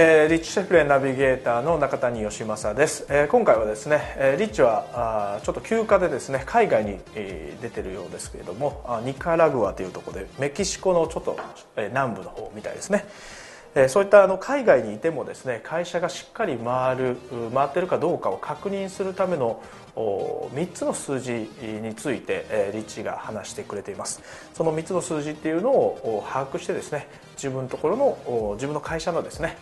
えー、リッチ・シェフレンナビゲーターの中谷義正です、えー、今回はですね、えー、リッチはあちょっと休暇でですね海外に、えー、出てるようですけれどもあニカラグアというところでメキシコのちょっと、えー、南部の方みたいですね、えそういったあの海外にいてもですね会社がしっかり回る回ってるかどうかを確認するための3つの数字について、えリッチが話してくれています。その3つの数字っていうのを把握してですね自分のところの自分の会社のですね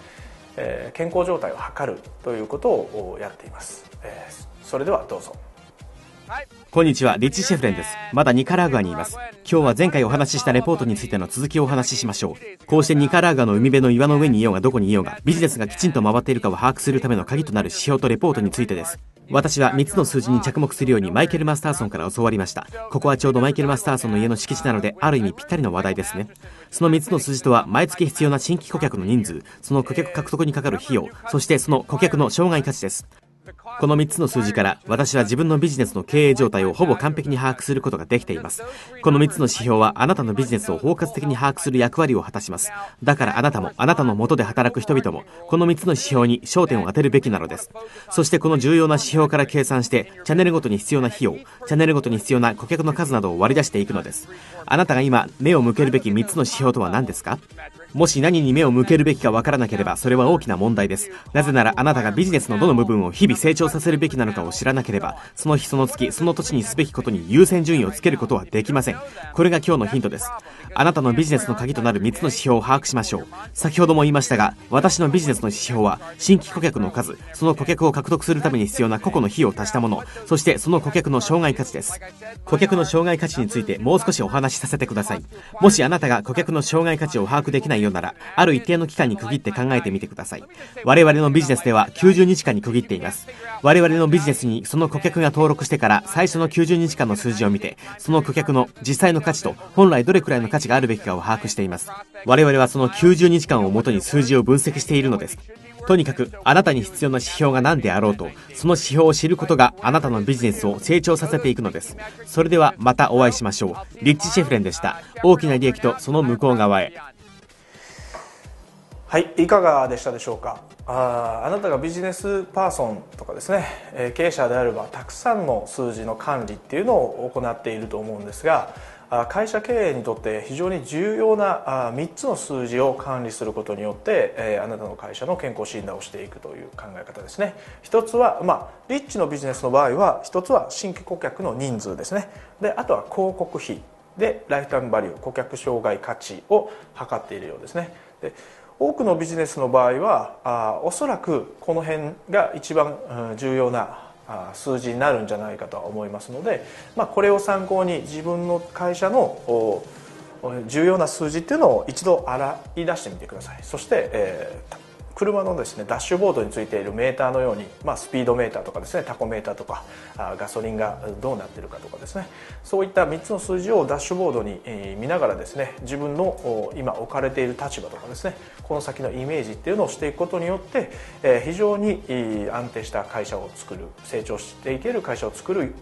健康状態を測るということをやっています。それではどうぞ。こんにちは、リッチ・シェフレンです。まだニカラーグアにいます。今日は前回お話ししたレポートについての続きをお話ししましょう。こうしてニカラーグアの海辺の岩の上にいようがどこにいようが、ビジネスがきちんと回っているかを把握するための鍵となる指標とレポートについてです。私は3つの数字に着目するようにマイケル・マスターソンから教わりました。ここはちょうどマイケル・マスターソンの家の敷地なので、ある意味ぴったりの話題ですね。その3つの数字とは、毎月必要な新規顧客の人数、その顧客獲得にかかる費用、そしてその顧客の障害価値です。この3つの数字から私は自分のビジネスの経営状態をほぼ完璧に把握することができています。この3つの指標はあなたのビジネスを包括的に把握する役割を果たします。だからあなたもあなたの元で働く人々もこの3つの指標に焦点を当てるべきなのです。そしてこの重要な指標から計算してチャンネルごとに必要な費用、チャンネルごとに必要な顧客の数などを割り出していくのです。あなたが今目を向けるべき3つの指標とは何ですか？もし何に目を向けるべきかわからなければそれは大きな問題です。なぜならあなたがビジネスのどの部分を日々成長させるべきなのかを知らなければ、その日その月、その土地にすべきことに優先順位をつけることはできません。これが今日のヒントです。あなたのビジネスの鍵となる3つの指標を把握しましょう。先ほども言いましたが、私のビジネスの指標は、新規顧客の数、その顧客を獲得するために必要な個々の費用を足したもの、そしてその顧客の障害価値です。顧客の障害価値についてもう少しお話しさせてください。もしあなたが顧客の障害価値を把握できないようなら、ある一定の期間に区切って考えてみてください。我々のビジネスでは90日間に区切っています。我々のビジネスにその顧客が登録してから最初の90日間の数字を見て、その顧客の実際の価値と本来どれくらいの価値があるべきかを把握しています。我々はその90日間をもとに数字を分析しているのです。とにかく、あなたに必要な指標が何であろうと、その指標を知ることがあなたのビジネスを成長させていくのです。それではまたお会いしましょう。リッチ・シェフレンでした。大きな利益とその向こう側へ。はいいかがでしたでしょうか？ああなたがビジネスパーソンとかですね、経営者であればたくさんの数字の管理っていうのを行っていると思うんですが会社経営にとって非常に重要な3つの数字を管理することによってあなたの会社の健康診断をしていくという考え方ですね。一つは、まあ、リッチのビジネスの場合は一つは新規顧客の人数ですね。であとは広告費。でライフタイムバリュー顧客障害価値を測っているようですね。で多くのビジネスの場合はあおそらくこの辺が一番重要な数字になるんじゃないかと思いますので、まあ、これを参考に自分の会社の重要な数字っていうのを一度洗い出してみてください。そして、えー、車のですねダッシュボードについているメーターのように、まあ、スピードメーターとかですねタコメーターとかガソリンがどうなってるかとかですねそういった3つの数字をダッシュボードに、見ながらですね自分の今置かれている立場とかですねこの先のイメージっていうのをしていくことによって、非常に安定した会社を作る成長していける会社を作る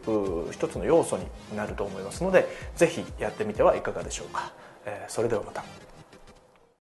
一つの要素になると思いますのでぜひやってみてはいかがでしょうか、それではまた。